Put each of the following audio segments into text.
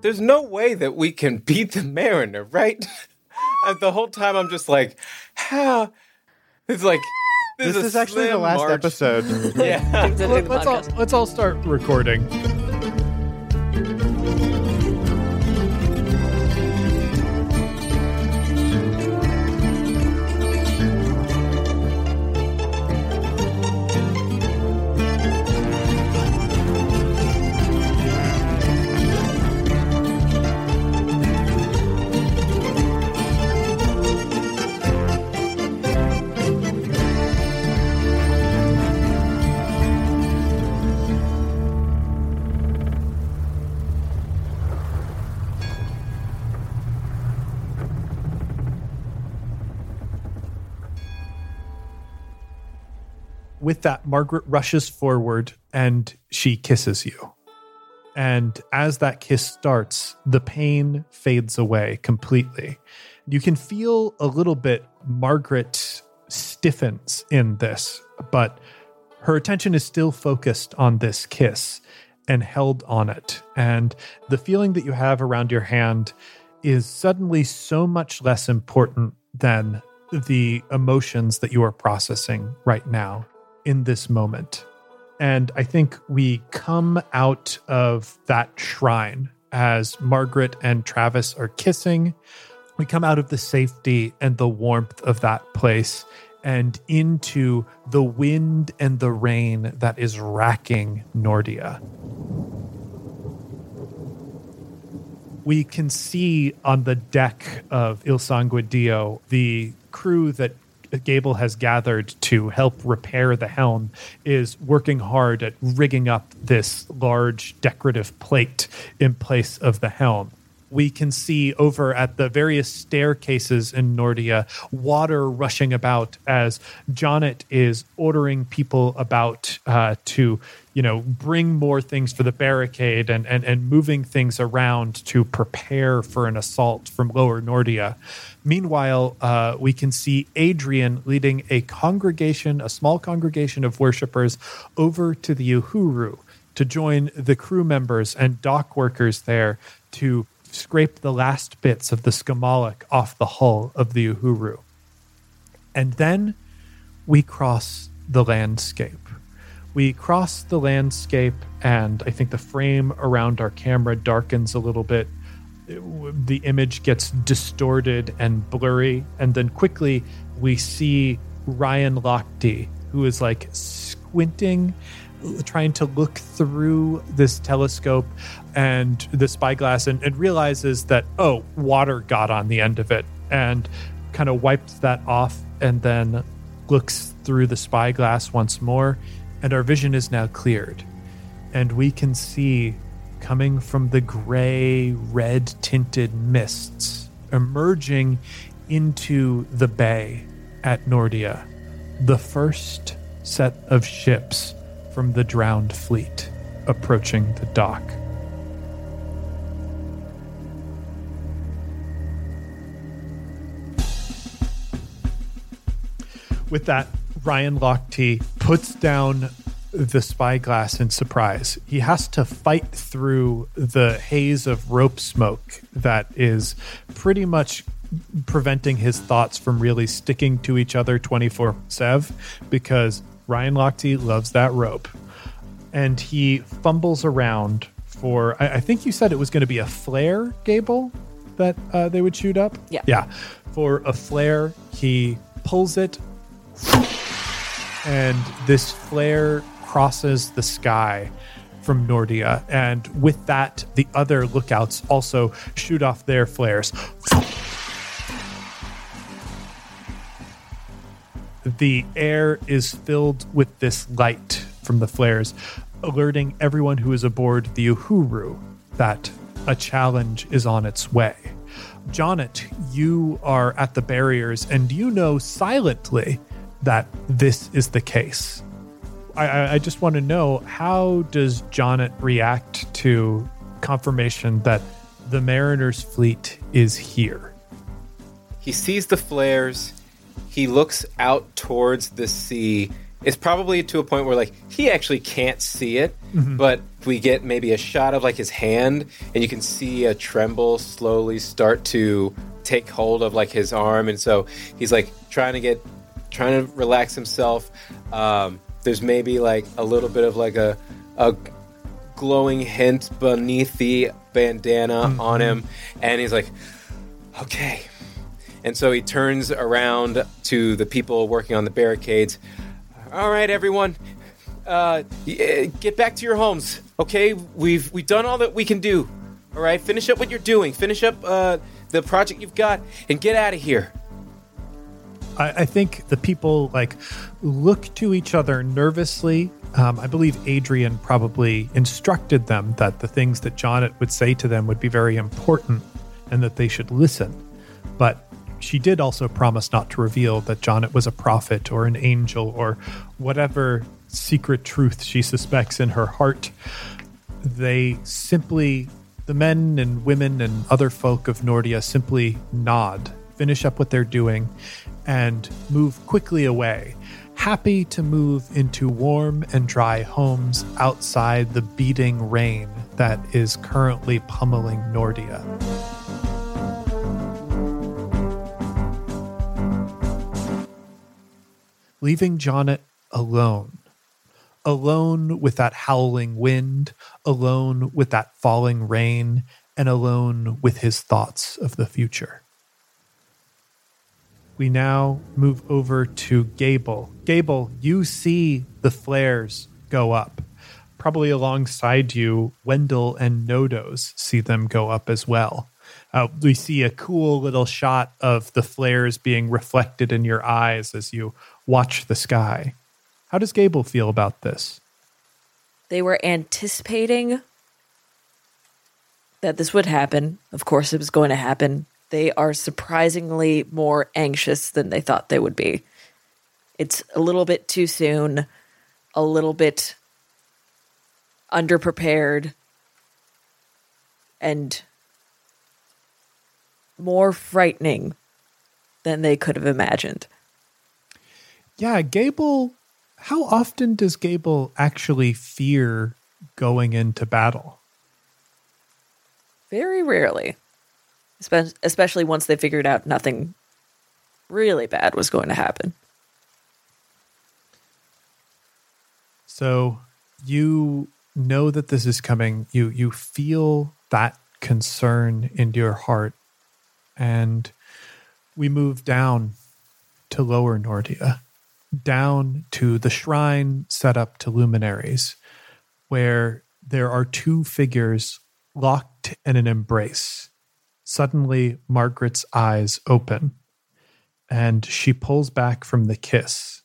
There's no way that we can beat the Mariner, right? The whole time I'm just like, how? It's like This a is actually the last march. episode. Yeah. Let, us all let's all start recording. With that, Margaret rushes forward and she kisses you. And as that kiss starts, the pain fades away completely. You can feel a little bit Margaret stiffens in this, but her attention is still focused on this kiss and held on it. And the feeling that you have around your hand is suddenly so much less important than the emotions that you are processing right now in this moment. And I think we come out of that shrine as Margaret and Travis are kissing. We come out of the safety and the warmth of that place and into the wind and the rain that is racking Nordia. We can see on the deck of Il Sanguidio the crew that Gable has gathered to help repair the helm is working hard at rigging up this large decorative plate in place of the helm. We can see over at the various staircases in Nordia water rushing about as Jonnet is ordering people about uh, to, you know, bring more things for the barricade and, and, and moving things around to prepare for an assault from Lower Nordia. Meanwhile, uh, we can see Adrian leading a congregation, a small congregation of worshippers, over to the Uhuru to join the crew members and dock workers there to scrape the last bits of the Skamalik off the hull of the Uhuru. And then we cross the landscape. We cross the landscape, and I think the frame around our camera darkens a little bit the image gets distorted and blurry and then quickly we see ryan lochte who is like squinting trying to look through this telescope and the spyglass and, and realizes that oh water got on the end of it and kind of wipes that off and then looks through the spyglass once more and our vision is now cleared. And we can see coming from the gray, red tinted mists, emerging into the bay at Nordia, the first set of ships from the drowned fleet approaching the dock. With that, Ryan Lochte puts down the spyglass in surprise. He has to fight through the haze of rope smoke that is pretty much preventing his thoughts from really sticking to each other 24 7 because Ryan Lochte loves that rope. And he fumbles around for, I, I think you said it was going to be a flare, Gable, that uh, they would shoot up? Yeah. Yeah. For a flare, he pulls it and this flare crosses the sky from Nordia. And with that, the other lookouts also shoot off their flares. The air is filled with this light from the flares. alerting everyone who is aboard the Uhuru that a challenge is on its way. Jonnet, you are at the barriers and you know silently that this is the case. I, I just want to know how does Jonnet react to confirmation that the Mariner's fleet is here? He sees the flares. He looks out towards the sea. It's probably to a point where like he actually can't see it, mm-hmm. but we get maybe a shot of like his hand, and you can see a tremble slowly start to take hold of like his arm, and so he's like trying to get, trying to relax himself. Um, there's maybe like a little bit of like a, a glowing hint beneath the bandana mm-hmm. on him, and he's like, okay. And so he turns around to the people working on the barricades. All right, everyone, uh, get back to your homes. Okay, we've we've done all that we can do. All right, finish up what you're doing. Finish up uh, the project you've got, and get out of here. I, I think the people like look to each other nervously. Um, I believe Adrian probably instructed them that the things that Jonnet would say to them would be very important and that they should listen. But she did also promise not to reveal that Jonnet was a prophet or an angel or whatever secret truth she suspects in her heart. They simply, the men and women and other folk of Nordia simply nod, finish up what they're doing, and move quickly away, happy to move into warm and dry homes outside the beating rain that is currently pummeling Nordia. Leaving Jonnet alone, alone with that howling wind, alone with that falling rain, and alone with his thoughts of the future we now move over to Gable. Gable, you see the flares go up. Probably alongside you, Wendell and Nodos see them go up as well. Uh, we see a cool little shot of the flares being reflected in your eyes as you watch the sky. How does Gable feel about this? They were anticipating that this would happen. Of course, it was going to happen they are surprisingly more anxious than they thought they would be. It's a little bit too soon, a little bit underprepared, and more frightening than they could have imagined. Yeah, Gable, how often does Gable actually fear going into battle? Very rarely especially once they figured out nothing really bad was going to happen. So you know that this is coming. You you feel that concern in your heart, and we move down to Lower Nordia, down to the shrine set up to luminaries, where there are two figures locked in an embrace Suddenly, Margaret's eyes open and she pulls back from the kiss.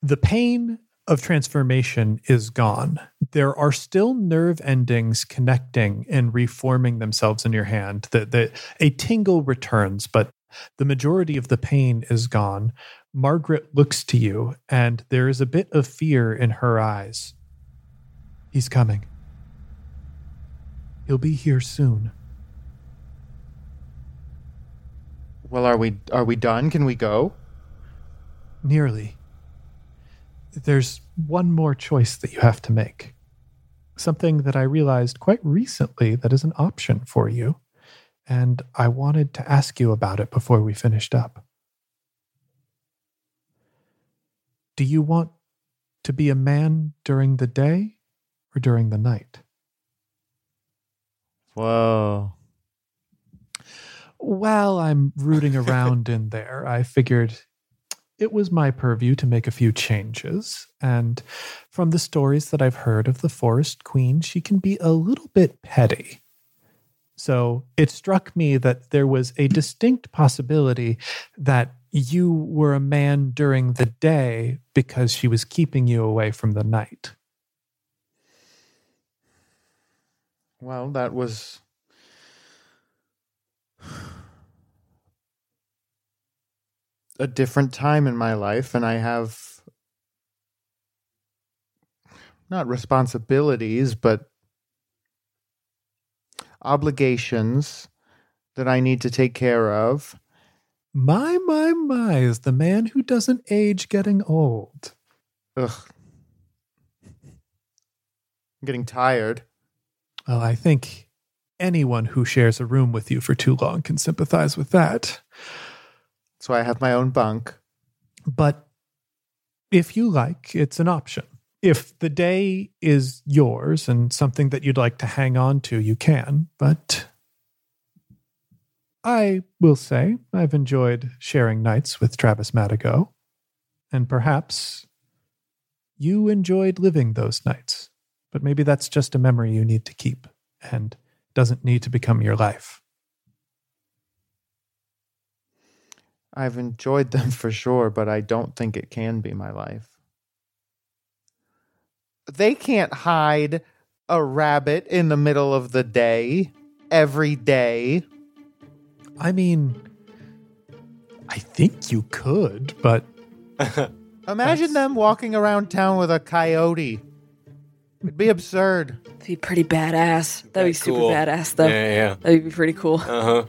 The pain of transformation is gone. There are still nerve endings connecting and reforming themselves in your hand. That the, a tingle returns, but the majority of the pain is gone. Margaret looks to you, and there is a bit of fear in her eyes. He's coming. He'll be here soon. Well, are we are we done? Can we go? Nearly. There's one more choice that you have to make. Something that I realized quite recently that is an option for you, and I wanted to ask you about it before we finished up. Do you want to be a man during the day or during the night? Whoa while I'm rooting around in there, I figured it was my purview to make a few changes. And from the stories that I've heard of the Forest Queen, she can be a little bit petty. So it struck me that there was a distinct possibility that you were a man during the day because she was keeping you away from the night. Well, that was a different time in my life, and I have not responsibilities, but obligations that I need to take care of. My, my, my, is the man who doesn't age getting old. Ugh. I'm getting tired. Well, I think anyone who shares a room with you for too long can sympathize with that. So I have my own bunk. But if you like, it's an option. If the day is yours and something that you'd like to hang on to, you can. But I will say I've enjoyed sharing nights with Travis Madigo. And perhaps you enjoyed living those nights. But maybe that's just a memory you need to keep and doesn't need to become your life. I've enjoyed them for sure, but I don't think it can be my life. They can't hide a rabbit in the middle of the day every day. I mean, I think you could, but Imagine them walking around town with a coyote. It'd be absurd. That'd be pretty badass. That'd be super Cool. badass, though. Yeah, yeah. That'd be pretty cool. Uh huh.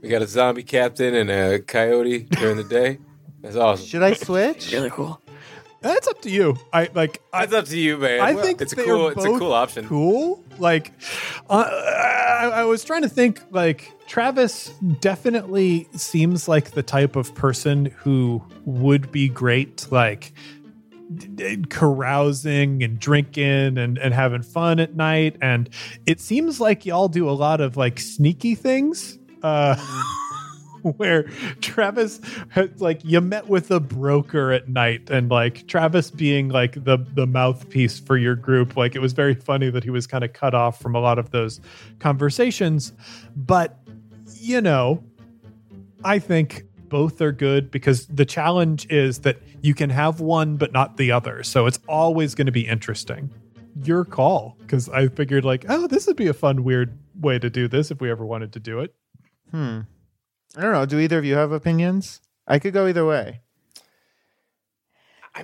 We got a zombie captain and a coyote during the day. That's awesome. Should I switch? Really cool. that's up to you. I like. I, It's up to you, man. I think it's a cool. It's a cool option. Cool. Like, uh, I, I was trying to think. Like, Travis definitely seems like the type of person who would be great. Like. carousing and drinking and, and having fun at night and it seems like y'all do a lot of like sneaky things uh where Travis like you met with a broker at night and like Travis being like the the mouthpiece for your group like it was very funny that he was kind of cut off from a lot of those conversations but you know I think both are good because the challenge is that you can have one but not the other so it's always going to be interesting your call because I figured like oh this would be a fun weird way to do this if we ever wanted to do it Hmm. I don't know. Do either of you have opinions? I could go either way.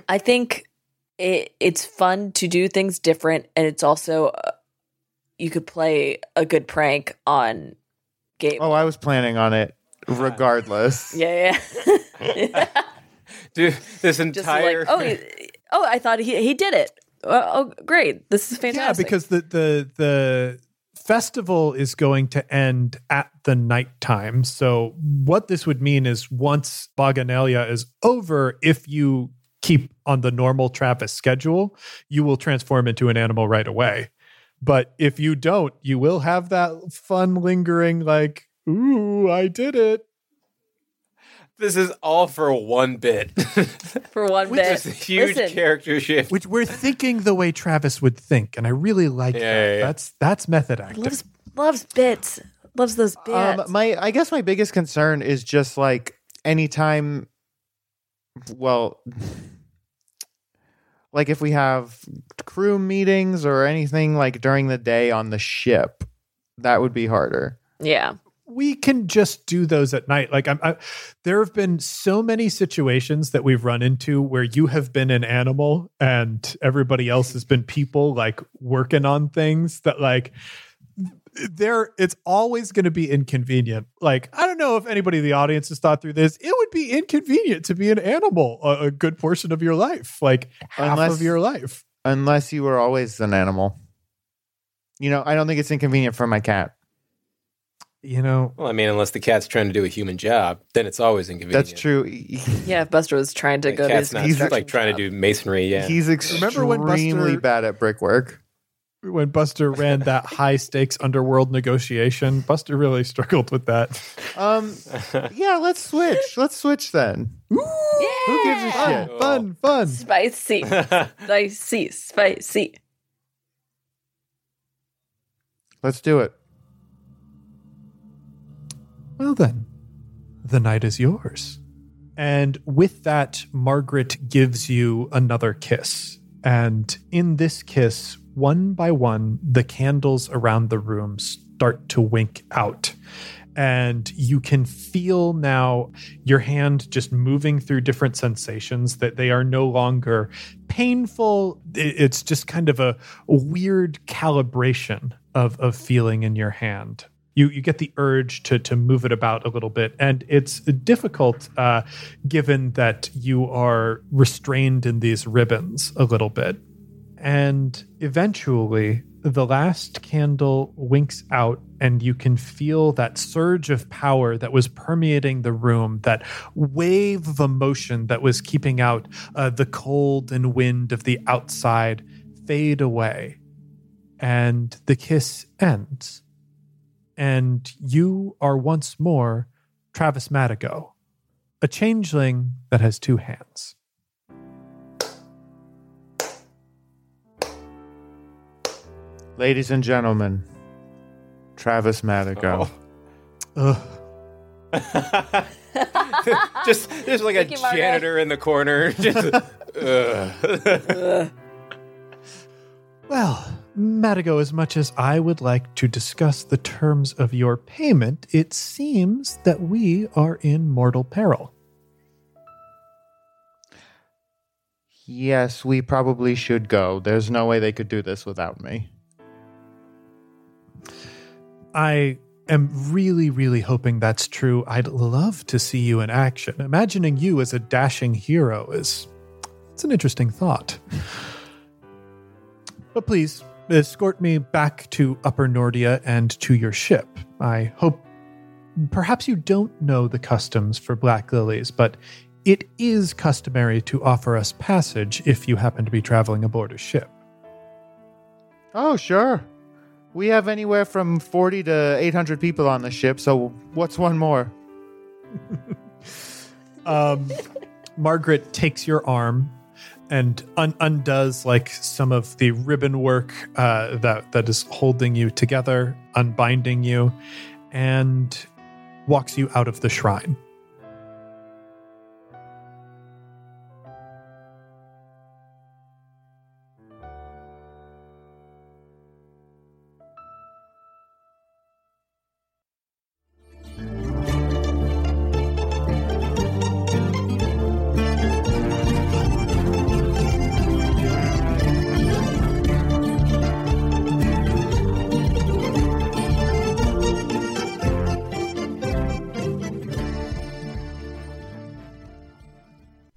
I think it, it's fun to do things different, and it's also uh, you could play a good prank on Gabe. Oh, I was planning on it regardless. yeah, yeah. Dude, this Just entire like, oh, oh, I thought he he did it. Uh, oh, great! This is fantastic. Yeah, because the the the festival is going to end at the nighttime. So what this would mean is once Boganalia is over, if you keep on the normal Travis schedule, you will transform into an animal right away. But if you don't, you will have that fun lingering like, ooh, I did it. this is all for one bit. for one bit, Just a huge Listen, character shift. Which we're thinking the way Travis would think, and I really like Yeah, that. yeah, yeah. That's that's method acting. loves loves bits, loves those bits. Um, my I guess my biggest concern is just like anytime. Well, like if we have crew meetings or anything like during the day on the ship, that would be harder. yeah, we can just do those at night. Like I'm, I, there have been so many situations that we've run into where you have been an animal and everybody else has been people like working on things that like there it's always going to be inconvenient like i don't know if anybody in the audience has thought through this it would be inconvenient to be an animal a, a good portion of your life like half Unless- of your life Unless you were always an animal. You know, I don't think it's inconvenient for my cat. you know Well, I mean, unless the cat's trying to do a human job, then it's always inconvenient. That's true. yeah. If Buster was trying to The go to cat's his not construction like trying job. to do masonry. Yeah. He's Remember when extremely Buster- bad at brickwork. When Buster ran that high stakes underworld negotiation, Buster really struggled with that. Um, yeah, let's switch. Let's switch then. Who gives a Yeah. shit? Fun, fun. Spicy, spicy, spicy. Let's do it. Well, then, the night is yours. And with that, Margaret gives you another kiss. And in this kiss, one by one, the candles around the room start to wink out. And you can feel now your hand just moving through different sensations that they are no longer painful. It's just kind of a, weird calibration of, of feeling in your hand. You, you get the urge to, to move it about a little bit. And it's difficult uh, given that you are restrained in these ribbons a little bit. And eventually, the last candle winks out, and you can feel that surge of power that was permeating the room, that wave of emotion that was keeping out uh, the cold and wind of the outside fade away. And the kiss ends. And you are once more Travis Madigo, a changeling that has two hands. Ladies and gentlemen, Travis Madigo. Oh. Ugh. just there's like a Thank you, Margaret. janitor in the corner. Just, ugh. Well, Madigo, as much as I would like to discuss the terms of your payment, it seems that we are in mortal peril. Yes, we probably should go. There's no way they could do this without me. I am really, really hoping that's true. I'd love to see you in action. Imagining you as a dashing hero is it's an interesting thought. But please escort me back to Upper Nordia and to your ship. I hope perhaps you don't know the customs for black lilies, but it is customary to offer us passage if you happen to be traveling aboard a ship. Oh, sure. We have anywhere from 40 to 800 people on the ship, so what's one more? um, Margaret takes your arm and un- undoes like some of the ribbon work uh, that that is holding you together, unbinding you, and walks you out of the shrine.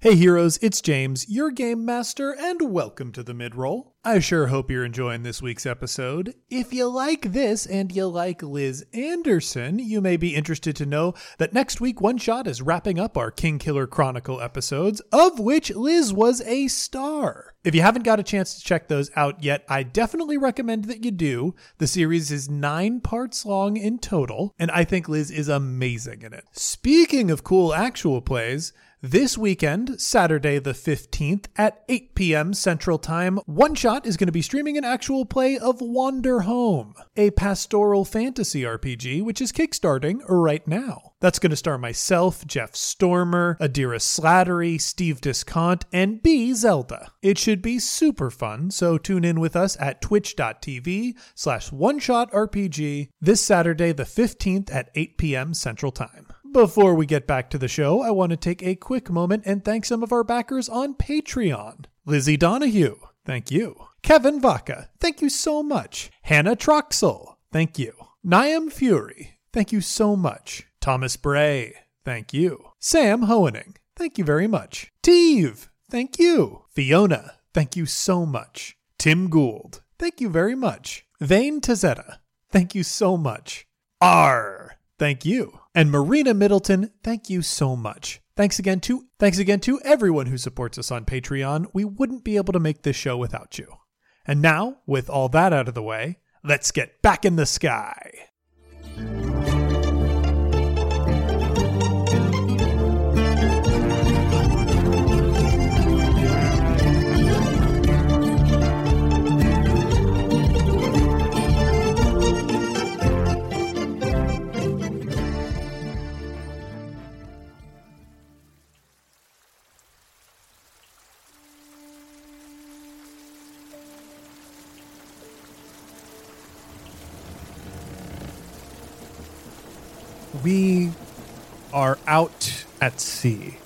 Hey heroes, it's James, your game master, and welcome to the midroll. I sure hope you're enjoying this week's episode. If you like this and you like Liz Anderson, you may be interested to know that next week One Shot is wrapping up our Kingkiller Chronicle episodes, of which Liz was a star. If you haven't got a chance to check those out yet, I definitely recommend that you do. The series is nine parts long in total, and I think Liz is amazing in it. Speaking of cool actual plays, this weekend, Saturday the 15th at 8 p.m. Central Time, One Shot is going to be streaming an actual play of Wanderhome, a pastoral fantasy RPG which is kickstarting right now. That's going to star myself, Jeff Stormer, Adira Slattery, Steve Discount, and B. Zelda. It should be super fun, so tune in with us at twitch.tv slash one shot RPG this Saturday the 15th at 8 p.m. Central Time. Before we get back to the show, I want to take a quick moment and thank some of our backers on Patreon. Lizzie Donahue, thank you. Kevin Vaca, thank you so much. Hannah Troxel, thank you. Niam Fury, thank you so much. Thomas Bray, thank you. Sam Hoening, thank you very much. Teve, thank you. Fiona, thank you so much. Tim Gould, thank you very much. Vane Tazetta, thank you so much. R, thank you. And Marina Middleton, thank you so much. Thanks again to thanks again to everyone who supports us on Patreon. We wouldn't be able to make this show without you. And now, with all that out of the way, let's get back in the sky. We are out at sea.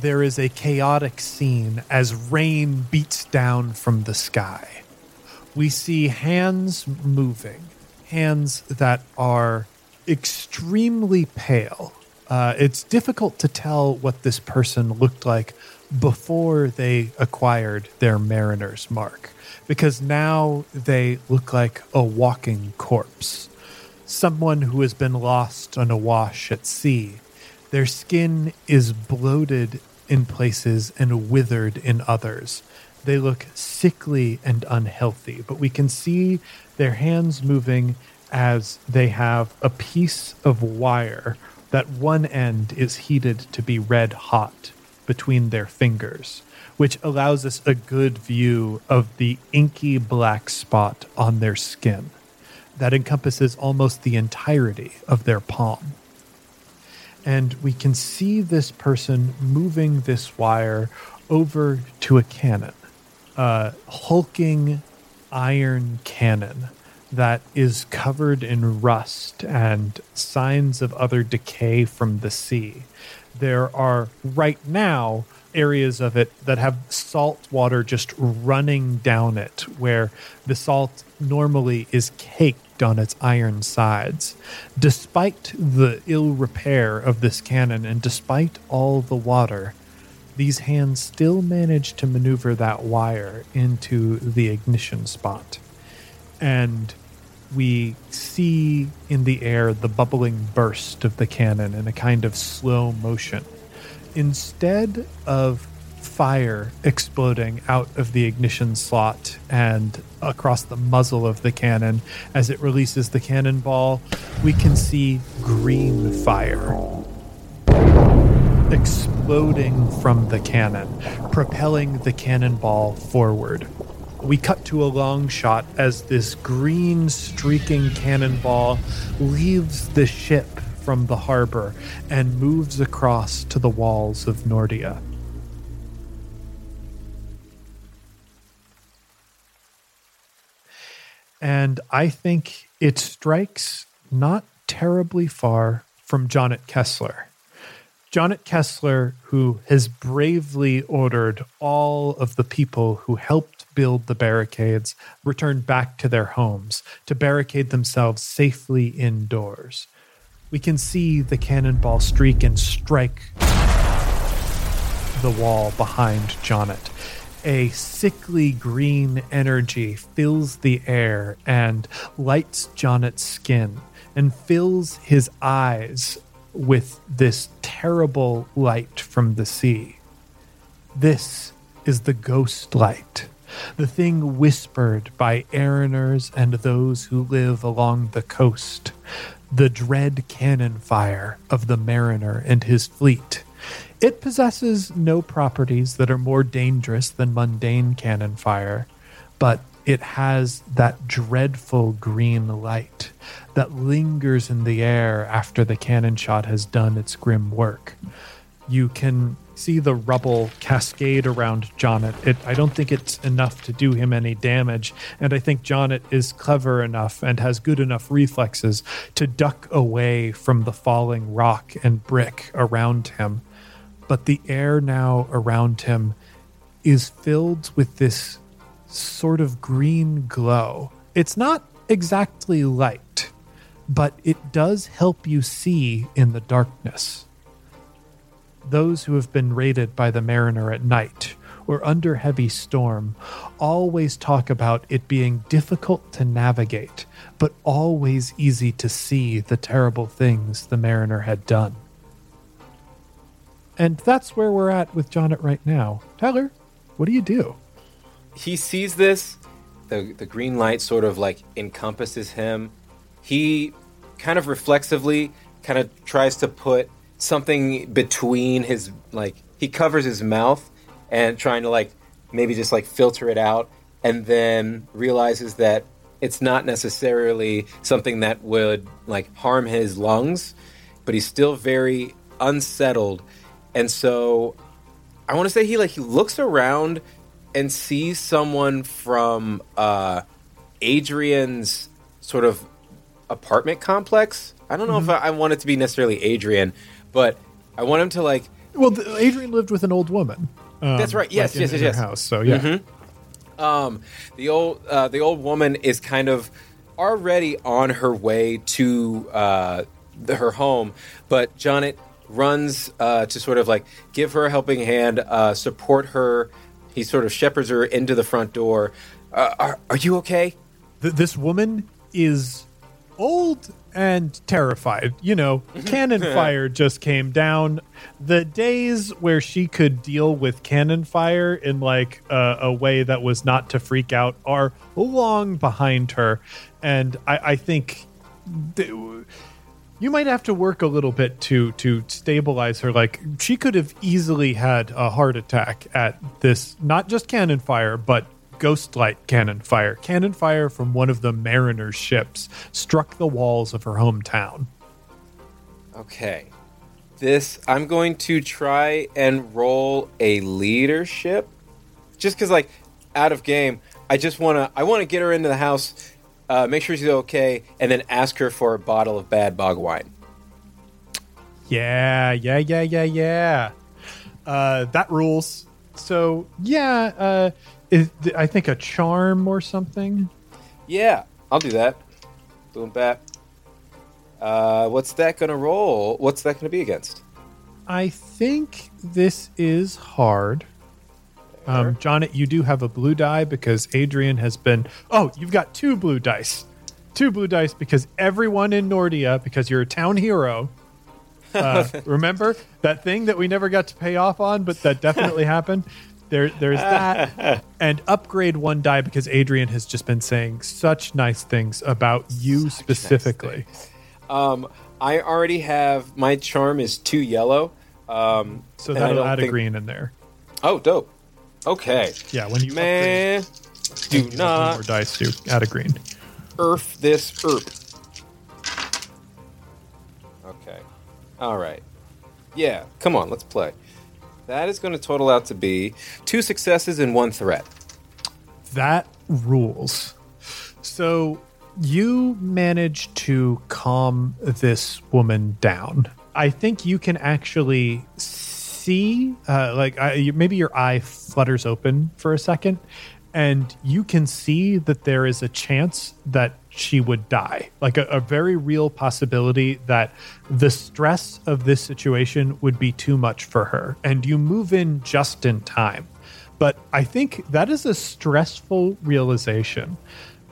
There is a chaotic scene as rain beats down from the sky. We see hands moving, hands that are extremely pale. Uh, it's difficult to tell what this person looked like before they acquired their mariner's mark because now they look like a walking corpse. Someone who has been lost on a wash at sea. Their skin is bloated in places and withered in others. They look sickly and unhealthy, but we can see their hands moving as they have a piece of wire that one end is heated to be red hot between their fingers, which allows us a good view of the inky black spot on their skin that encompasses almost the entirety of their palm. And we can see this person moving this wire over to a cannon, a hulking iron cannon that is covered in rust and signs of other decay from the sea. There are right now areas of it that have salt water just running down it, where the salt normally is caked on its iron sides. Despite the ill repair of this cannon and despite all the water, these hands still manage to maneuver that wire into the ignition spot. And we see in the air the bubbling burst of the cannon in a kind of slow motion instead of fire exploding out of the ignition slot and across the muzzle of the cannon as it releases the cannonball, we can see green fire exploding from the cannon, propelling the cannonball forward. We cut to a long shot as this green streaking cannonball leaves the ship from the harbor and moves across to the walls of Nordia. And I think it strikes not terribly far from Jonet Kessler. Jonet Kessler, who has bravely ordered all of the people who helped build the barricades, return back to their homes to barricade themselves safely indoors. We can see the cannonball streak and strike the wall behind Jonet a sickly green energy fills the air and lights Jonet's skin and fills his eyes with this terrible light from the sea. This is the ghost light, the thing whispered by Araners and those who live along the coast, the dread cannon fire of the mariner and his fleet it possesses no properties that are more dangerous than mundane cannon fire, but it has that dreadful green light that lingers in the air after the cannon shot has done its grim work. You can see the rubble cascade around Jonet. It, I don't think it's enough to do him any damage, and I think Jonet is clever enough and has good enough reflexes to duck away from the falling rock and brick around him but the air now around him is filled with this sort of green glow. It's not exactly light, but it does help you see in the darkness. Those who have been raided by the mariner at night or under heavy storm always talk about it being difficult to navigate, but always easy to see the terrible things the mariner had done. And that's where we're at with Jonet right now. Tyler, what do you do? He sees this. The, the green light sort of like encompasses him. He kind of reflexively kind of tries to put something between his like he covers his mouth and trying to like maybe just like filter it out and then realizes that it's not necessarily something that would like harm his lungs but he's still very unsettled and so I want to say he like he looks around and sees someone from uh, Adrian's sort of apartment complex. I don't know if I, I want it to be necessarily Adrian, but I want him to like. Well, the, Adrian lived with an old woman. um, That's right. Yes, like in- yes, in yes, her yes. House. So yeah, Um, the old uh, the old woman is kind of already on her way to uh, the, her home, but Jonet runs uh, to sort of like give her a helping hand, uh, support her. He sort of shepherds her into the front door. Uh, are, are you okay? Th- this woman is old and terrified. You know, cannon fire just came down. The days where she could deal with cannon fire in like a, a way that was not to freak out are long behind her, and I, I think. th- you might have to work a little bit to to stabilize her like she could have easily had a heart attack at this not just cannon fire but ghost light cannon fire cannon fire from one of the mariner's ships struck the walls of her hometown Okay. This I'm going to try and roll a leadership. Just cuz like out of game, I just want to I want to get her into the house, uh, make sure she's okay and then ask her for a bottle of bad bog wine. yeah yeah yeah yeah yeah uh that rules so yeah uh is, i think a charm or something Yeah, I'll do that. Boom bat. Uh, what's that going to roll? What's that going to be against? I think this is hard. Um, John, you do have a blue die because Adrian has been. Oh, you've got two blue dice. Two blue dice because everyone in Nordia, because you're a town hero. Uh, remember that thing that we never got to pay off on, but that definitely happened? There, there's that. and upgrade one die because Adrian has just been saying such nice things about you specifically. Um, I already have my charm is two yellow. Um, so that'll add a green in there. Oh, dope. Okay. Yeah, when you upgrade, Man, do you not more dice to add a green. earth this herb. Okay. All right. Yeah, come on, let's play. That is going to total out to be two successes and one threat. That rules. So you manage to calm this woman down. I think you can actually see, uh, like, you- maybe your eye flutters open for a second, and you can see that there is a chance that she would die. Like, a, a very real possibility that the stress of this situation would be too much for her. And you move in just in time. But I think that is a stressful realization.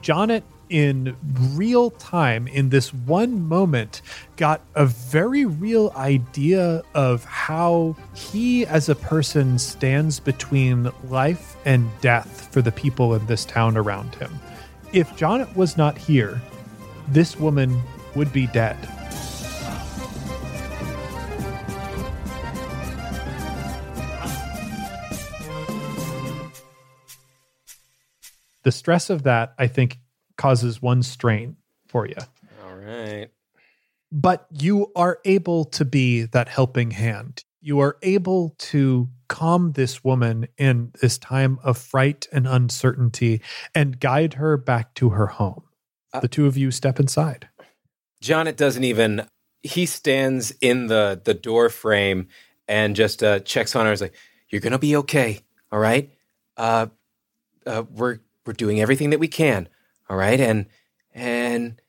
Jonet, in real time, in this one moment, got a very real idea of how he, as a person, stands between life and death for the people in this town around him. If Jonet was not here, this woman would be dead. The stress of that, I think, causes one strain for you. All right. But you are able to be that helping hand. You are able to calm this woman in this time of fright and uncertainty and guide her back to her home. the two of you step inside. Jonet doesn't even. He stands in the the door frame and just uh, checks on her. He's like, "You're gonna be okay, all right? Uh, uh, we're we're doing everything that we can, all right? And and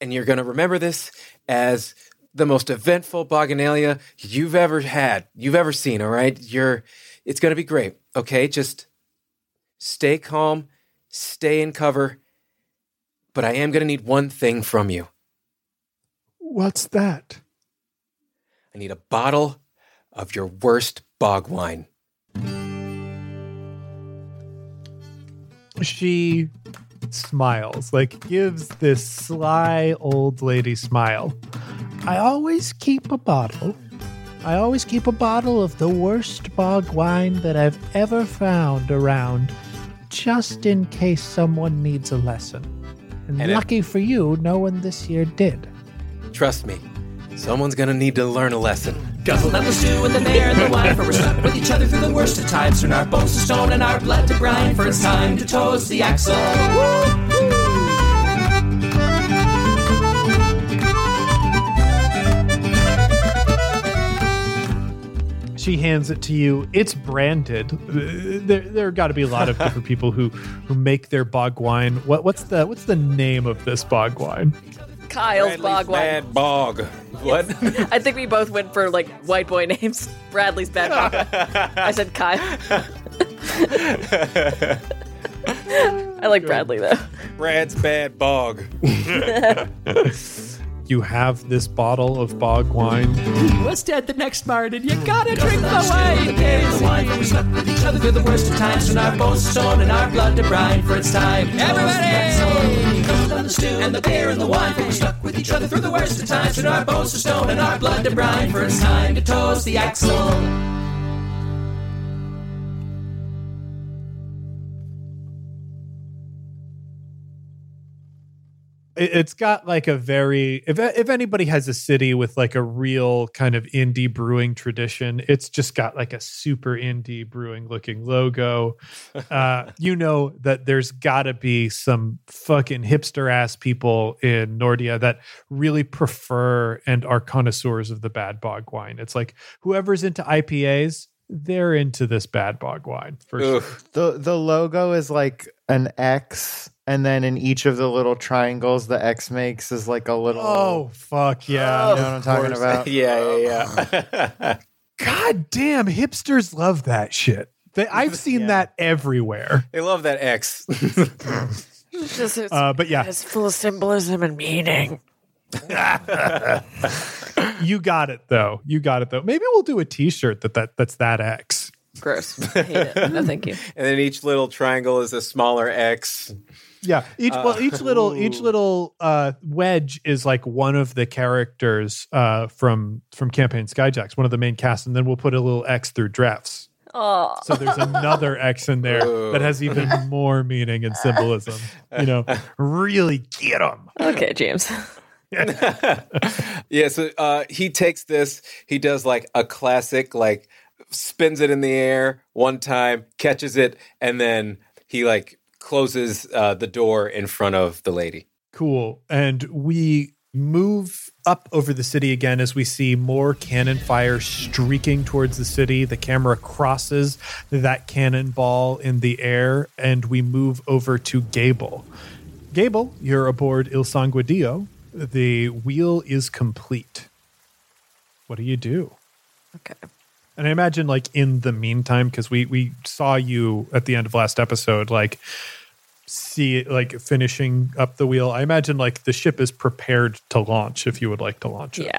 and you're gonna remember this as the most eventful Boganalia you've ever had, you've ever seen, all right? You're. It's gonna be great, okay? Just stay calm, stay in cover." But I am going to need one thing from you. What's that? I need a bottle of your worst bog wine. She smiles, like gives this sly old lady smile. I always keep a bottle. I always keep a bottle of the worst bog wine that I've ever found around, just in case someone needs a lesson. And, And lucky for you, no one this year did. Trust me, someone's to need to learn a lesson. Guzzled at the stew and the mayor and the wine, for we're stuck with each other through the worst of times. Turn our bones to stone and our blood to brine, for it's time to toast the axle. She hands it to you. It's branded. There, there got to be a lot of different people who, who make their bog wine. What, what's the, what's the name of this bog wine? Kyle's Bradley's bog wine. Bad bog. What? I think we both went for like white boy names. Bradley's bad bog. I said Kyle. I like Bradley though. Brad's bad bog. You have this bottle of bog wine. was dead the next morning. You gotta drink the wine. The bear wine, for we stuck with each other through the worst of times. When our bones are stone and our blood to brine, for it's time. Everybody! The stew and the beer and the wine, for we stuck with each other through the worst of times. and our bones are stone and our blood to brine, for it's time to toast the axle. It's got like a very if if anybody has a city with like a real kind of indie brewing tradition, it's just got like a super indie brewing looking logo. Uh, you know that there's got to be some fucking hipster ass people in Nordia that really prefer and are connoisseurs of the bad bog wine. It's like whoever's into IPAs, they're into this bad bog wine for sure. The the logo is like an X, and then in each of the little triangles, the X makes is like a little. Oh fuck yeah! you know what I'm talking about? yeah, yeah, yeah. God damn, hipsters love that shit. They, I've seen Yeah. that everywhere. they love that X. It's just it's, Uh, but yeah, it's full of symbolism and meaning. you got it though. You got it though. Maybe we'll do a T-shirt that, that that's that X. Gross. I hate it. No, thank you. and then each little triangle is a smaller X. Yeah, each well, each little each little uh, wedge is like one of the characters uh, from from Campaign Skyjacks, one of the main cast, and then we'll put a little X through drafts. Oh, So there's another X in there that has even more meaning and symbolism. You know, really get them. okay, James. yeah, so uh, he takes this, he does like a classic, like spins it in the air one time, catches it, and then he like closes uh, the door in front of the lady. Cool. And we move up over the city again as we see more cannon fire streaking towards the city. The camera crosses that cannonball in the air, and we move over to Gable. Gable, you're aboard Il Sanguidio. The wheel is complete. What do you do? Okay. And I imagine, like in the meantime, because we we saw you at the end of last episode, like see it like finishing up the wheel. I imagine like the ship is prepared to launch if you would like to launch it. Yeah.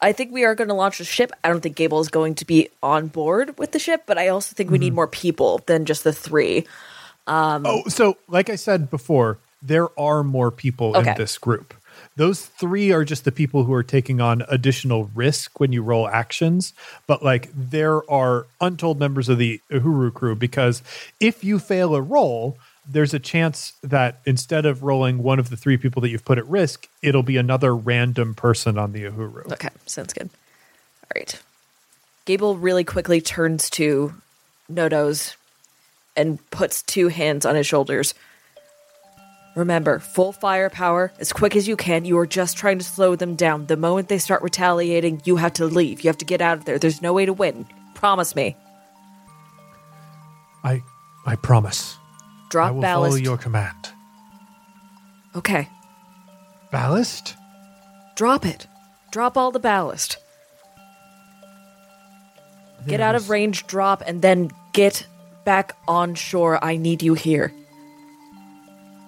I think we are going to launch the ship. I don't think Gable is going to be on board with the ship, but I also think we need mm-hmm. more people than just the three. Um, oh, so like I said before, there are more people Okay. in this group. Those three are just the people who are taking on additional risk when you roll actions. But like there are untold members of the Uhuru crew because if you fail a roll, there's a chance that instead of rolling one of the three people that you've put at risk, it'll be another random person on the Uhuru. Okay, sounds good. All right. Gable really quickly turns to Nodos and puts two hands on his shoulders. Remember, full firepower, as quick as you can. You are just trying to slow them down. The moment they start retaliating, you have to leave. You have to get out of there. There's no way to win. Promise me. I I promise. Drop I will ballast. follow your command. okay, Ballast? drop it. Drop all the ballast. Get out of range, drop, and then get back on shore. I need you here.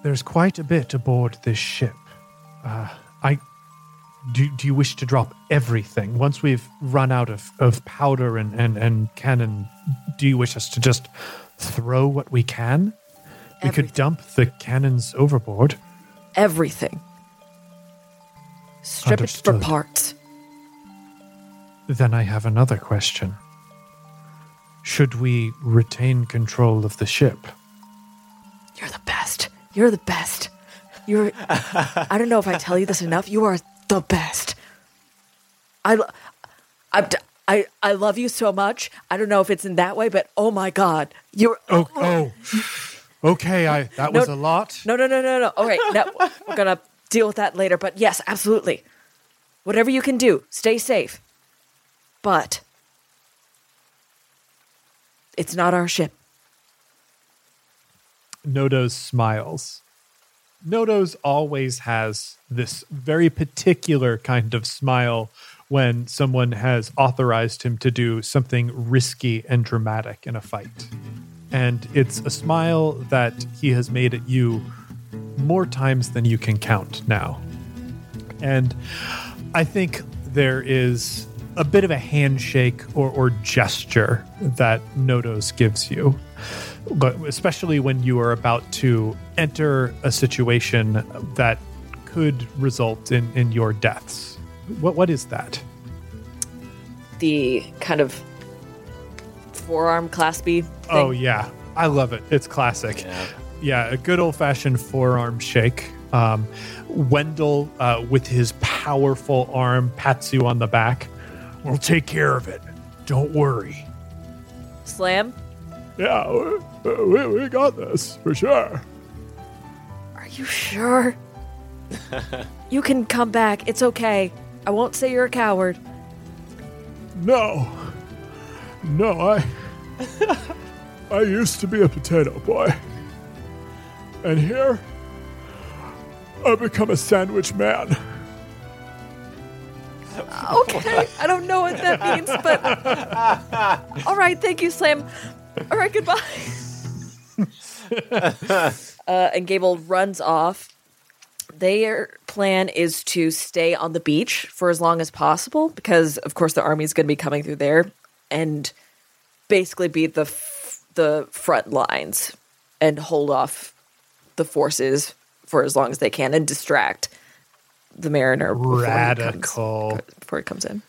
There's quite a bit aboard this ship. Uh, I do. Do you wish to drop everything once we've run out of, of powder and, and, and cannon? Do you wish us to just throw what we can? We could dump the cannons overboard. everything. Strip it for parts. Then I have another question. Should we retain control of the ship? You're the best. You're the best. You're. I don't know if I tell you this enough. You are the best. I, I, I, I love you so much. I don't know if it's in that way, but oh my god, you're. Oh, oh. Okay, I that No, was a lot. No, no, no, no, no. All right, no, we're gonna deal with that later. But yes, absolutely. Whatever you can do, stay safe. But It's not our ship. Nodos smiles. Nodos always has this very particular kind of smile when someone has authorized him to do something risky and dramatic in a fight. And it's a smile that he has made at you more times than you can count now. And I think there is a bit of a handshake or, or gesture that Nodos gives you, especially when you are about to enter a situation that could result in, in your deaths. What what is that? The kind of forearm claspy thing. Oh yeah, I love it. It's classic. Yeah. Yeah, a good old fashioned forearm shake. Um, Wendell, uh, with his powerful arm, pats you on the back. We'll take care of it. Don't worry. Slam, Yeah, we, we, we got this for sure. are you sure? you can come back. It's okay. I won't say you're a coward. No, no, I, I used to be a potato boy, and here, I've become a sandwich man. Okay. I don't know what that means, but. All right. Thank you, Slam. All right. Goodbye. uh, and Gable runs off. Their plan is to stay on the beach for as long as possible because, of course, the army is going to be coming through there and basically be the f- the front lines and hold off the forces for as long as they can and distract the mariner before he comes- Radical. before he comes in.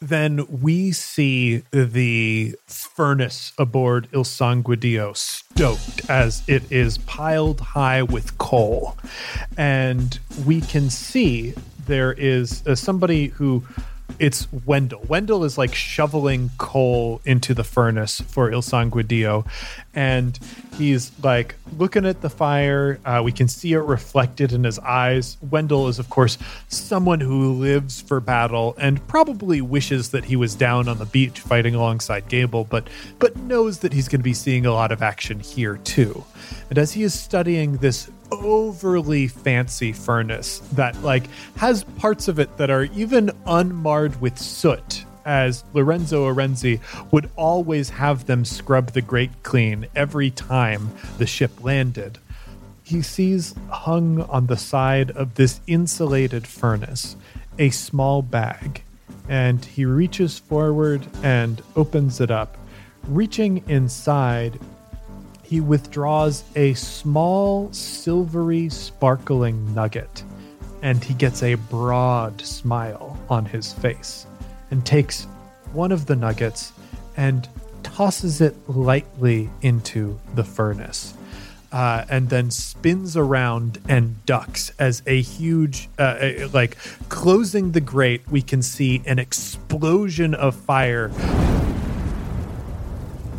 Then we see the furnace aboard Il Sanguidio stoked as it is piled high with coal. And we can see there is uh, somebody who it's Wendell. Wendell is like shoveling coal into the furnace for Il Sanguidio. And he's like looking at the fire. Uh, we can see it reflected in his eyes. Wendell is, of course, someone who lives for battle and probably wishes that he was down on the beach fighting alongside Gable, but but knows that he's going to be seeing a lot of action here too. And as he is studying this overly fancy furnace that like has parts of it that are even unmarred with soot as Lorenzo Arenzi would always have them scrub the grate clean every time the ship landed. He sees hung on the side of this insulated furnace a small bag, and he reaches forward and opens it up. Reaching inside, he withdraws a small, silvery, sparkling nugget, and he gets a broad smile on his face and takes one of the nuggets and tosses it lightly into the furnace. Uh, and then spins around and ducks as a huge, uh, uh, like closing the grate, we can see an explosion of fire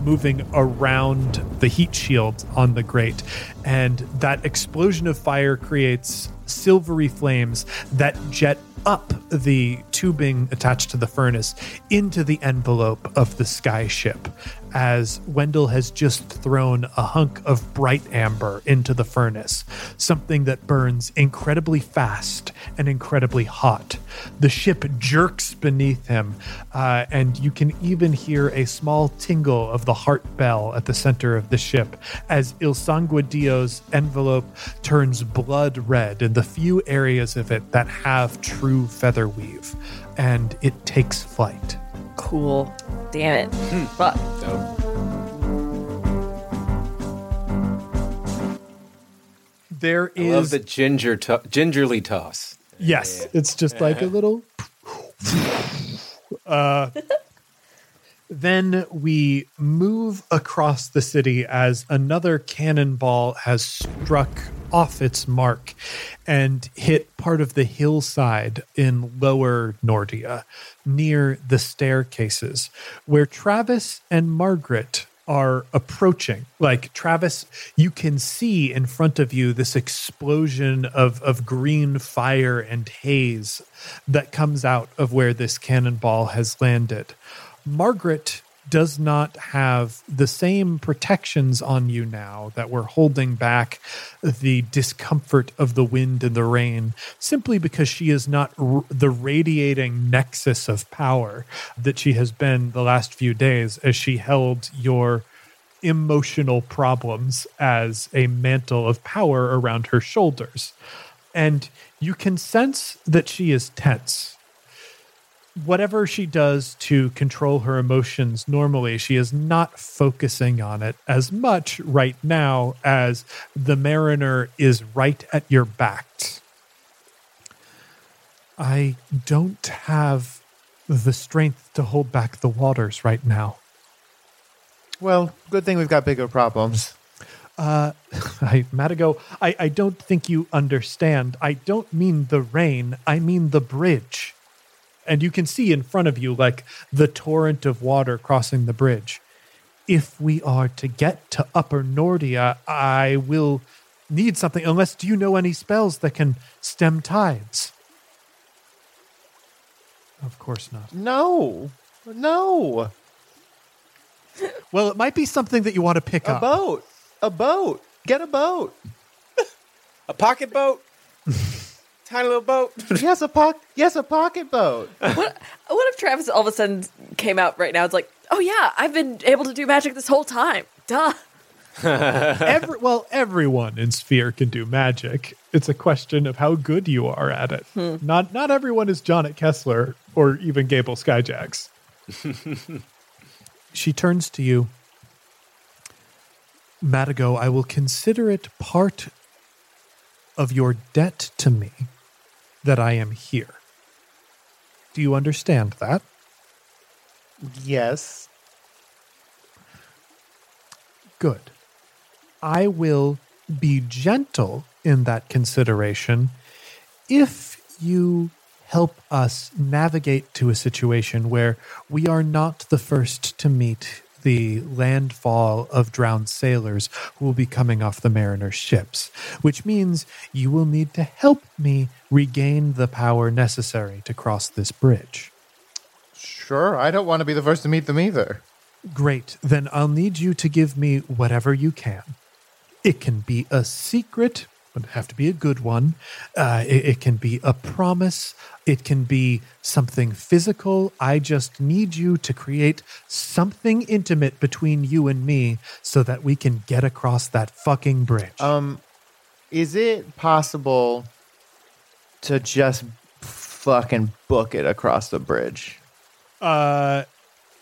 moving around the heat shield on the grate. And that explosion of fire creates silvery flames that jet up the tubing attached to the furnace into the envelope of the sky ship as Wendell has just thrown a hunk of bright amber into the furnace, something that burns incredibly fast and incredibly hot. The ship jerks beneath him, uh, and you can even hear a small tingle of the heart bell at the center of the ship as Il Sanguidio's envelope turns blood red in the few areas of it that have true feather weave, and it takes flight. Cool. Damn it. Fuck. Dope. There I love the ginger to- gingerly toss. Yes, it's just like a little. Uh, then we move across the city as another cannonball has struck off its mark and hit part of the hillside in lower Nordia near the staircases where Travis and Margaret are approaching. Like Travis, you can see in front of you this explosion of, of green fire and haze that comes out of where this cannonball has landed. Margaret, does not have the same protections on you now that were holding back the discomfort of the wind and the rain, simply because she is not r- the radiating nexus of power that she has been the last few days as she held your emotional problems as a mantle of power around her shoulders. And you can sense that she is tense whatever she does to control her emotions normally, she is not focusing on it as much right now as the mariner is right at your back. I don't have the strength to hold back the waters right now. Well, good thing we've got bigger problems. Uh, I, Madigo, I, I don't think you understand. I don't mean the rain, I mean the bridge and you can see in front of you like the torrent of water crossing the bridge. If we are to get to Upper Nordia, I will need something. Unless, do you know any spells that can stem tides? Of course not. No, no. Well, it might be something that you want to pick A up. A boat. A boat. Get a boat. A pocket boat? Tiny little boat? yes, a pock. Yes, a pocket boat. What, what if Travis all of a sudden came out right now? It's like, oh yeah, I've been able to do magic this whole time. Duh. Every, well, everyone in Sphere can do magic. It's a question of how good you are at it. Hmm. Not not everyone is Jonnet Kessler or even Gable Skyjacks. she turns to you. Madigo, I will consider it part of your debt to me that I am here. Do you understand that? yes. Good. I will be gentle in that consideration if you help us navigate to a situation where we are not the first to meet the landfall of drowned sailors who will be coming off the mariners' ships, which means you will need to help me regain the power necessary to cross this bridge. Sure. I don't want to be the first to meet them either. Great. Then I'll need you to give me whatever you can. It can be a secret, but it have to be a good one. Uh, it, it can be a promise. It can be something physical. I just need you to create something intimate between you and me so that we can get across that fucking bridge. Um, is it possible to just fucking book it across the bridge? Uh,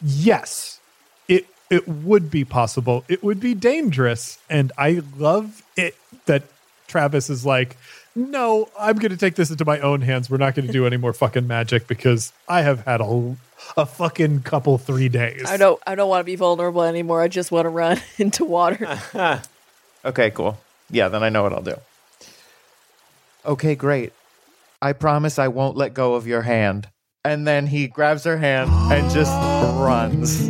yes, it it would be possible. It would be dangerous, and I love it that Travis is like, no, I'm going to take this into my own hands. We're not going to do any more fucking magic because I have had a a fucking couple three days. I don't. I don't want to be vulnerable anymore. I just want to run into water. Okay, cool. Yeah, then I know what I'll do. Okay, great. I promise I won't let go of your hand. And then he grabs her hand and just runs.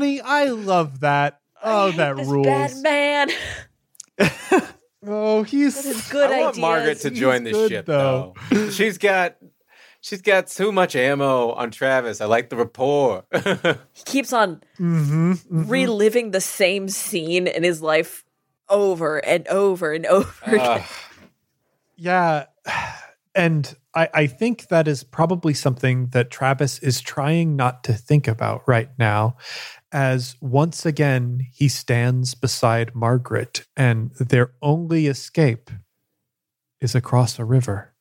Fuck Johnny, I love that. Oh, that This rules. bad man. Oh, he's That is good I want ideas. Margaret to He's join the good, ship though. though. she's got she's got too much ammo on Travis. I like the rapport. He keeps on Mm-hmm, reliving the same scene in his life over and over and over again. Yeah. And I, I think that is probably something that Travis is trying not to think about right now, as once again he stands beside Margaret, and their only escape is across a river.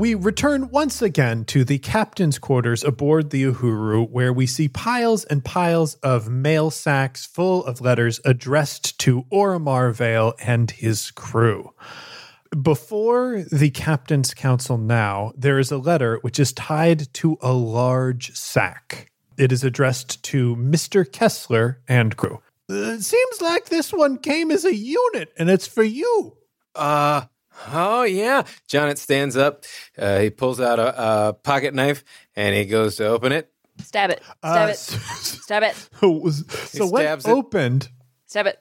We return once again to the captain's quarters aboard the Uhuru, where we see piles and piles of mail sacks full of letters addressed to Oromar Vale and his crew. Before the captain's council now, there is a letter which is tied to a large sack. It is addressed to Mr. Kessler and crew. Uh, seems like this one came as a unit and it's for you. Uh, oh yeah. Jonnet stands up. Uh, he pulls out a, a pocket knife and he goes to open it. Stab it. Stab Uh, it. Stab it. so so when stabs it. opened, Stab it.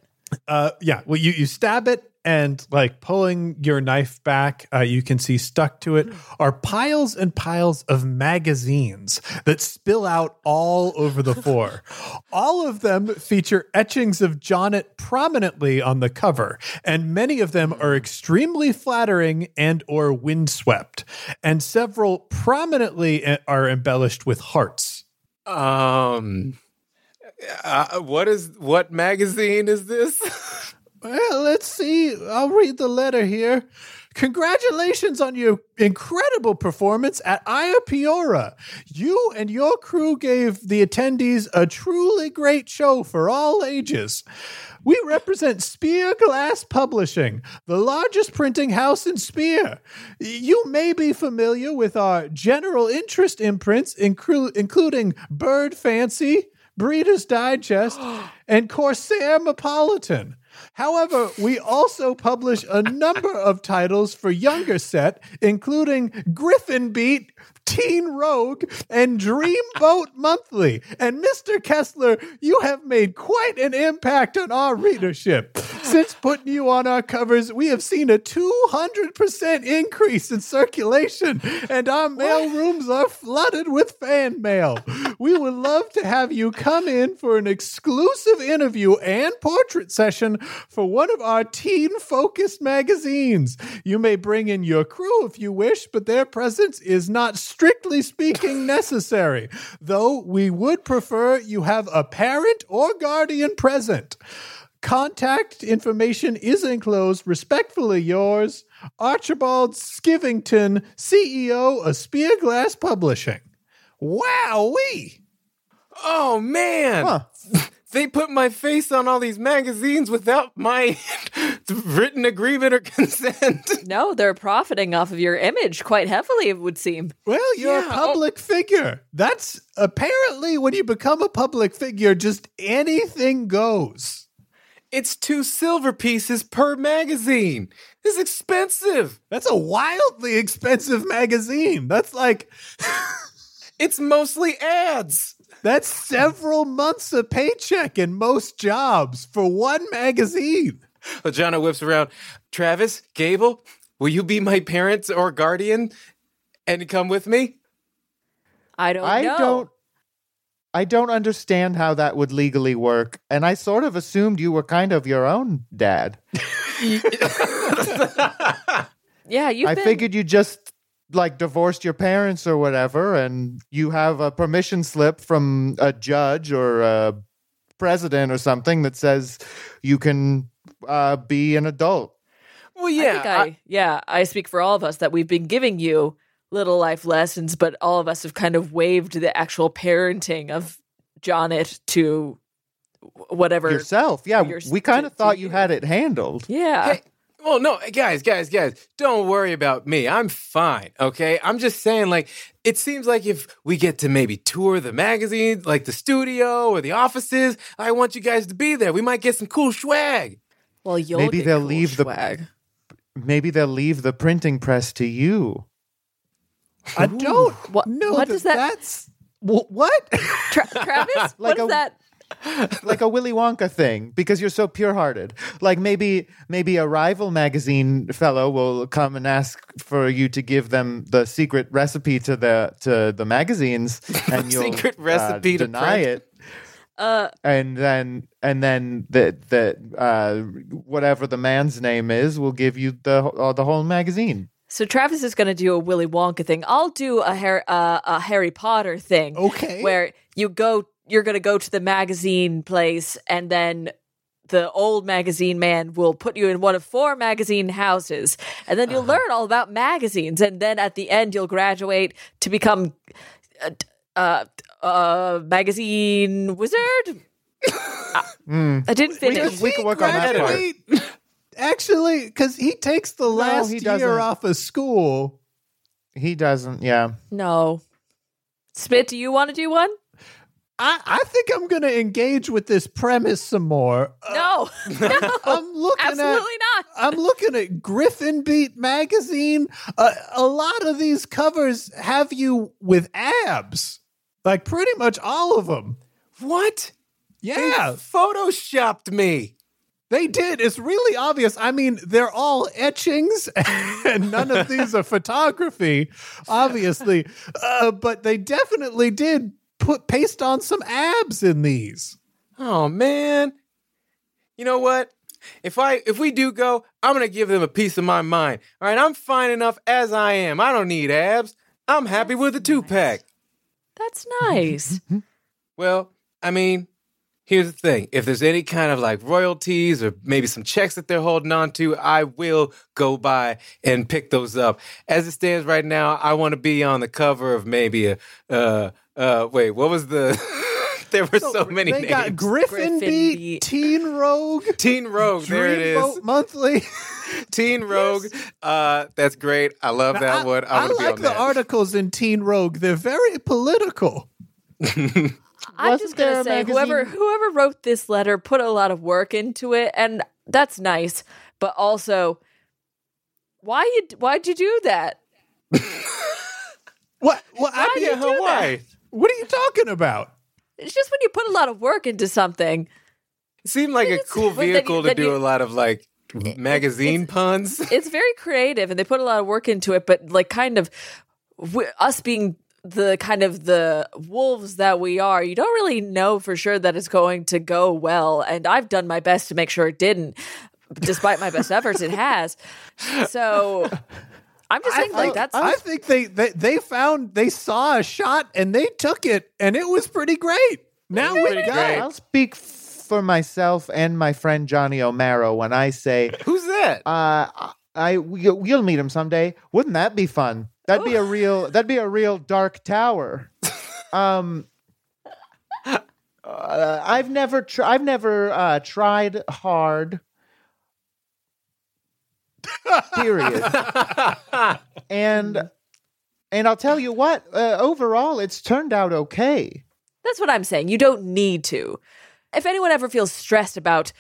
Uh, yeah. Well, you you stab it, and like pulling your knife back, uh, you can see stuck to it are piles and piles of magazines that spill out all over the floor. all of them feature etchings of Jonnet prominently on the cover, and many of them are extremely flattering and or windswept, and several prominently uh, are embellished with hearts. Um, uh, what is what magazine is this? Well, let's see. I'll read the letter here. Congratulations on your incredible performance at Aya Piora. You and your crew gave the attendees a truly great show for all ages. We represent Spear Glass Publishing, the largest printing house in Spear. You may be familiar with our general interest imprints, inclu- including Bird Fancy, Breeder's Digest, and Corsair Metropolitan. However, we also publish a number of titles for younger set, including Griffin Beat, Teen Rogue, and Dreamboat Monthly. And Mr. Kessler, you have made quite an impact on our readership. Since putting you on our covers, we have seen a 200% increase in circulation, and our mail rooms are flooded with fan mail. We would love to have you come in for an exclusive interview and portrait session for one of our teen focused magazines. You may bring in your crew if you wish, but their presence is not strictly speaking necessary, though we would prefer you have a parent or guardian present. Contact information is enclosed. Respectfully yours, Archibald Skivington, CEO of Spear Glass Publishing. Wowee! Oh man, Huh. they put my face on all these magazines without my written agreement or consent. No, they're profiting off of your image quite heavily, it would seem. Well, you're Yeah, a oh- public figure. That's apparently when you become a public figure, just anything goes. It's two silver pieces per magazine. This is expensive. That's a wildly expensive magazine. That's like It's mostly ads. that's several months of paycheck in most jobs for one magazine. Well, whips around. Travis, Gable, will you be my parents or guardian and come with me? I don't I know. don't. I don't understand how that would legally work, and I sort of assumed you were kind of your own dad. Yeah, you've I been. figured you just like divorced your parents or whatever, and you have a permission slip from a judge or a president or something that says you can uh, be an adult. Well, I yeah. think I, yeah, I speak for all of us that we've been giving you little life lessons, but all of us have kind of waived the actual parenting of Jonnet to whatever. Yourself, yeah. Your- we kind to- of thought you you. had it handled. Yeah. Hey, well, no, guys, guys, guys, don't worry about me. I'm fine, okay? I'm just saying, like, it seems like if we get to maybe tour the magazine, like the studio or the offices, I want you guys to be there. We might get some cool swag. Well, you'll Maybe get they'll cool leave the- swag. Maybe they'll leave the printing press to you. I don't What- know what that does that- that's Wh- what? Tra- Travis, Like what is a- that? like a Willy Wonka thing because you're so pure-hearted. Like maybe maybe a rival magazine fellow will come and ask for you to give them the secret recipe to the to the magazines and you'll Secret uh, recipe to deny print. it. Uh, And then and then the the uh, whatever the man's name is will give you the uh, the whole magazine. So Travis is going to do a Willy Wonka thing. I'll do a Harry, uh, a Harry Potter thing. Okay. Where you go, you're going to go to the magazine place, and then the old magazine man will put you in one of four magazine houses, and then you'll Uh-huh. learn all about magazines, and then at the end you'll graduate to become a uh, uh, magazine wizard. I didn't finish. we can work on that part. Graduate? Actually, because he takes the last he year doesn't. off of school. He doesn't. Yeah. no, Spit, do you want to do one? I, I think I'm going to engage with this premise some more. Uh, No, no, I'm looking at absolutely not. I'm looking at Griffin Beat magazine. Uh, a lot of these covers have you with abs, like pretty much all of them. What? Yeah, They photoshopped me. They did. It's really obvious. I mean, they're all etchings, and none of these are photography, obviously. Uh, but they definitely did put paste on some abs in these. Oh man. You know what? If I if we do go, I'm gonna give them a piece of my mind. All right, I'm fine enough as I am. I don't need abs. I'm happy with a two pack. That's nice. Well, I mean, here's the thing. If there's any kind of like royalties or maybe some checks that they're holding on to, I will go by and pick those up. As it stands right now, I want to be on the cover of maybe a uh uh wait, what was the there were so, many They names. got Griffin, Griffin Beat, Beat. Teen Rogue, Teen Rogue, there it is. Dreamboat Monthly. Teen Rogue. Uh, that's great. I love that I, one. I I, want be like on the that. articles in Teen Rogue. They're very political. I'm Wasn't just gonna say whoever magazine- whoever wrote this letter put a lot of work into it, and that's nice. But also, why you why'd you do that? What? What? I Why mean, you yeah, do that? Hawaii. what are you talking about? It's just when you put a lot of work into something. It seemed like a cool but then you- vehicle to do you- a lot of like magazine puns. It's very creative, and they put a lot of work into it. But like, kind of, w- us being the kind of the wolves that we are, you don't really know for sure that it's going to go well. And I've done my best to make sure it didn't, despite my best efforts. It has. So. I'm just saying, like that's I think they, they they found they saw a shot and they took it and it was pretty great. Now we got great. I'll speak for myself and my friend Johnny O'Mara when I say, Who's that? uh, I you'll you'll meet him someday. Wouldn't that be fun? That'd be a real. That'd be a real dark tower. Um, uh, I've never. Tr- I've never uh, tried hard. Period. and and I'll tell you what. Uh, overall, it's turned out okay. That's what I'm saying. You don't need to. If anyone ever feels stressed about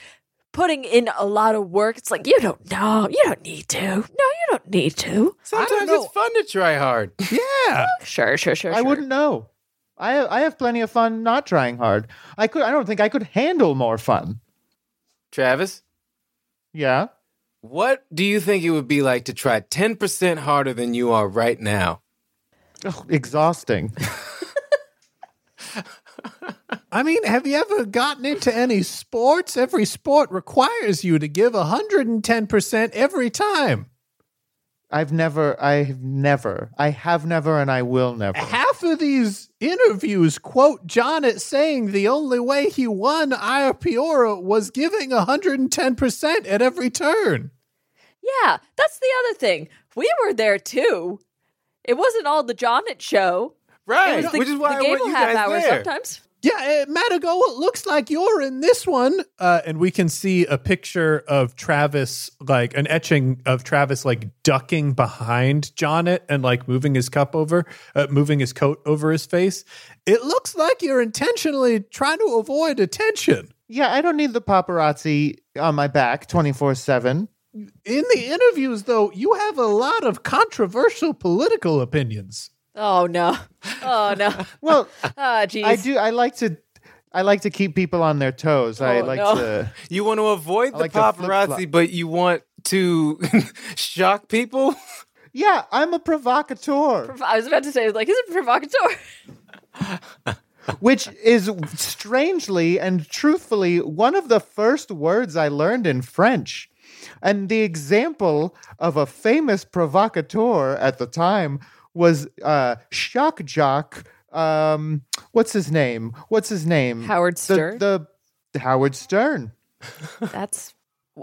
putting in a lot of work, it's like, you don't know. You don't need to. No, you don't need to. Sometimes it's fun to try hard. yeah. Sure, sure, sure. I sure. wouldn't know. I have, I have plenty of fun not trying hard. I could. I don't think I could handle more fun. Travis, Yeah. what do you think it would be like to try 10% harder than you are right now? Ugh, exhausting. I mean, have you ever gotten into any sports? Every sport requires you to give 110% every time. I've never, I've never, I have never, and I will never. Half of these interviews quote John at saying the only way he won Aya Piora was giving 110% at every turn. Yeah, that's the other thing. We were there too. It wasn't all the Jonnet show. It Right. the, Which is why the I want Gable you half guys hour there. sometimes. Yeah, uh, Madigo, it looks like you're in this one. Uh, and we can see a picture of Travis, like an etching of Travis, like ducking behind Jonnet and like moving his cup over, uh, moving his coat over his face. It looks like you're intentionally trying to avoid attention. Yeah, I don't need the paparazzi on my back 24 7. In the interviews, though, you have a lot of controversial political opinions. Oh no. Oh no. Well, Ah, jeez. I do, I like to. I like to keep people on their toes. I Oh, like no. to. You want to avoid I the like to flip-flop. paparazzi, but you want to shock people? Yeah, I'm a provocateur, I was about to say, like, he's a provocateur. which is strangely and truthfully one of the first words I learned in French. And the example of a famous provocateur at the time was uh, Shock Jock. Um, what's his name? What's his name? Howard Stern? The, Howard Stern. That's.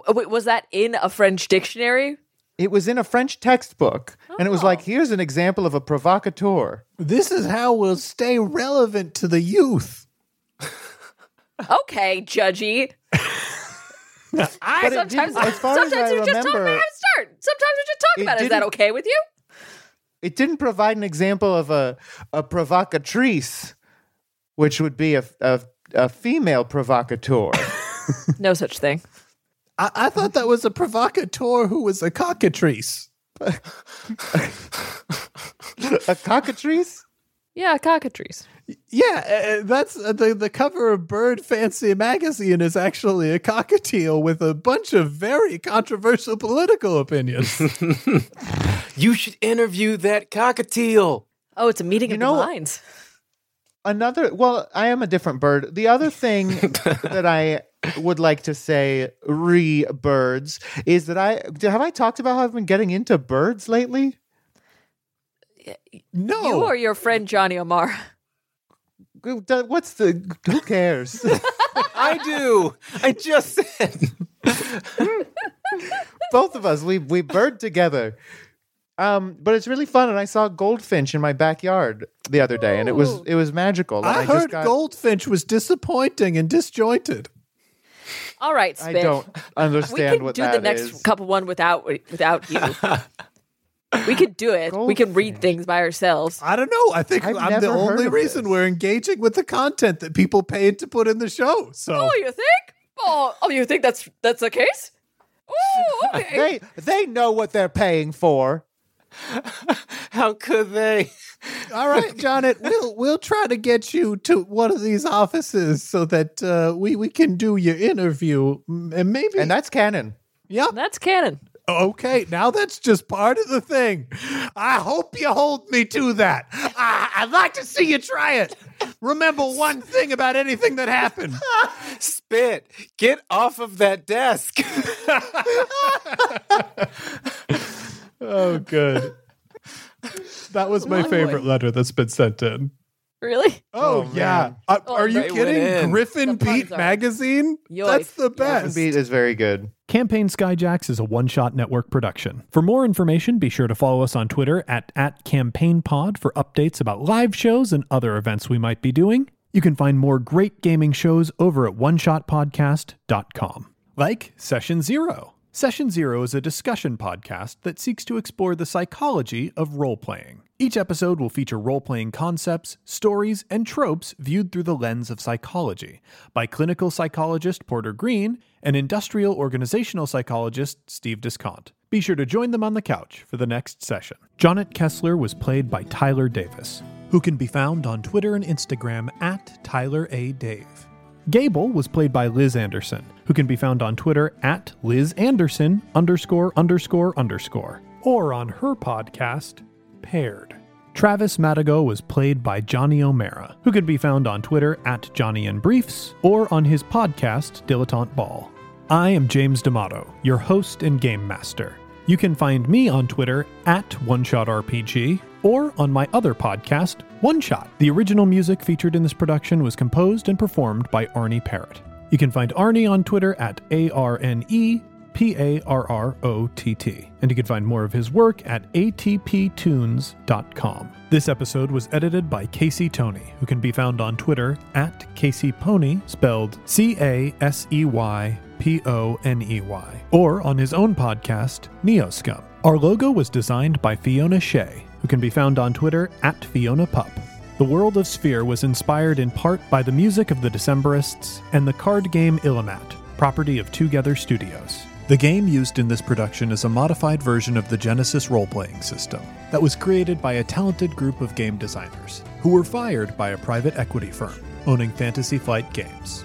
Wait, was that in a French dictionary? It was in a French textbook, and it was like, here's an example of a provocateur. This is how we'll stay relevant to the youth. Okay, judgy. But it Sometimes, didn't- as far as sometimes we just talk about remember, how to start. Sometimes we just talk about it. Is that okay with you? It didn't provide an example of a a provocatrice, which would be a a, a female provocateur. No such thing. I, I thought that was a provocateur who was a cockatrice. a cockatrice? Yeah, a cockatrice. Yeah, uh, that's uh, the the cover of Bird Fancy magazine is actually a cockatiel with a bunch of very controversial political opinions. You should interview that cockatiel. Oh, it's a meeting of know- the minds. Another, well, I am a different bird. The other thing that I would like to say, re birds, is that I have I talked about how I've been getting into birds lately. no, You or your friend Johnny O'Mara? What's the? Who cares? I do. I just said. Both of us, we we bird together. Um, but it's really fun, and I saw goldfinch in my backyard the other day, and it was Ooh. it was magical. and I, just heard got- Goldfinch was disappointing and disjointed. All right, I Spit. don't understand. we understand can what do that the next is. couple one without without you. we could do it. We can read things by ourselves. I don't know. I think I've I'm the never heard only of reason this. we're engaging with the content that people paid to put in the show. So Oh, you think? Oh, oh, you think that's that's the case? Oh, okay. They they know what they're paying for. How could they? All right, Jonnet, we'll we'll try to get you to one of these offices so that uh, we we can do your interview and maybe And that's canon. yeah. That's canon. Okay, now that's just part of the thing. I hope you hold me to that. I, I'd like to see you try it. Remember one thing about anything that happened. Spit. Get off of that desk. Oh, good. That was my Long favorite way. letter that's been sent in. Really? Oh, Oh, yeah. man. Uh, Oh, are you they went kidding? in. Griffin The puns Beat are- magazine? Yoy. That's the Griffin best. Beat is very good. Campaign Skyjacks is a one shot network production. For more information, be sure to follow us on Twitter at, at CampaignPod for updates about live shows and other events we might be doing. You can find more great gaming shows over at oneshotpodcast.com. Like Session Zero. Session Zero is a discussion podcast that seeks to explore the psychology of role playing. Each episode will feature role playing concepts, stories, and tropes viewed through the lens of psychology by clinical psychologist Porter Green and industrial organizational psychologist Steve Discont. Be sure to join them on the couch for the next session. Jonnet Kessler was played by Tyler Davis, who can be found on Twitter and Instagram at Tyler A. Dave. Gable was played by Liz Anderson, who can be found on Twitter at Liz Anderson underscore underscore underscore, or on her podcast, Paired. Travis Madigo was played by Johnny O'Mara, who can be found on Twitter at Johnny and Briefs, or on his podcast, Dilettante Ball. I am James D'Amato, your host and game master. You can find me on Twitter at OneShotRPG or on my other podcast, One Shot. The original music featured in this production was composed and performed by Arne Parrott. You can find Arnie on Twitter at A R N E P A R R O T T, and you can find more of his work at atptunes.com. This episode was edited by Casey Tony, who can be found on Twitter at Casey Pony, spelled C A S E Y P O N E Y, or on his own podcast, Neoscum. Our logo was designed by Fiona Shea, who can be found on Twitter at Fiona Pup. The world of Sphere was inspired in part by the music of the Decemberists and the card game Illimat, property of Twogether Studios. The game used in this production is a modified version of the Genesys role playing system that was created by a talented group of game designers who were fired by a private equity firm owning Fantasy Flight Games.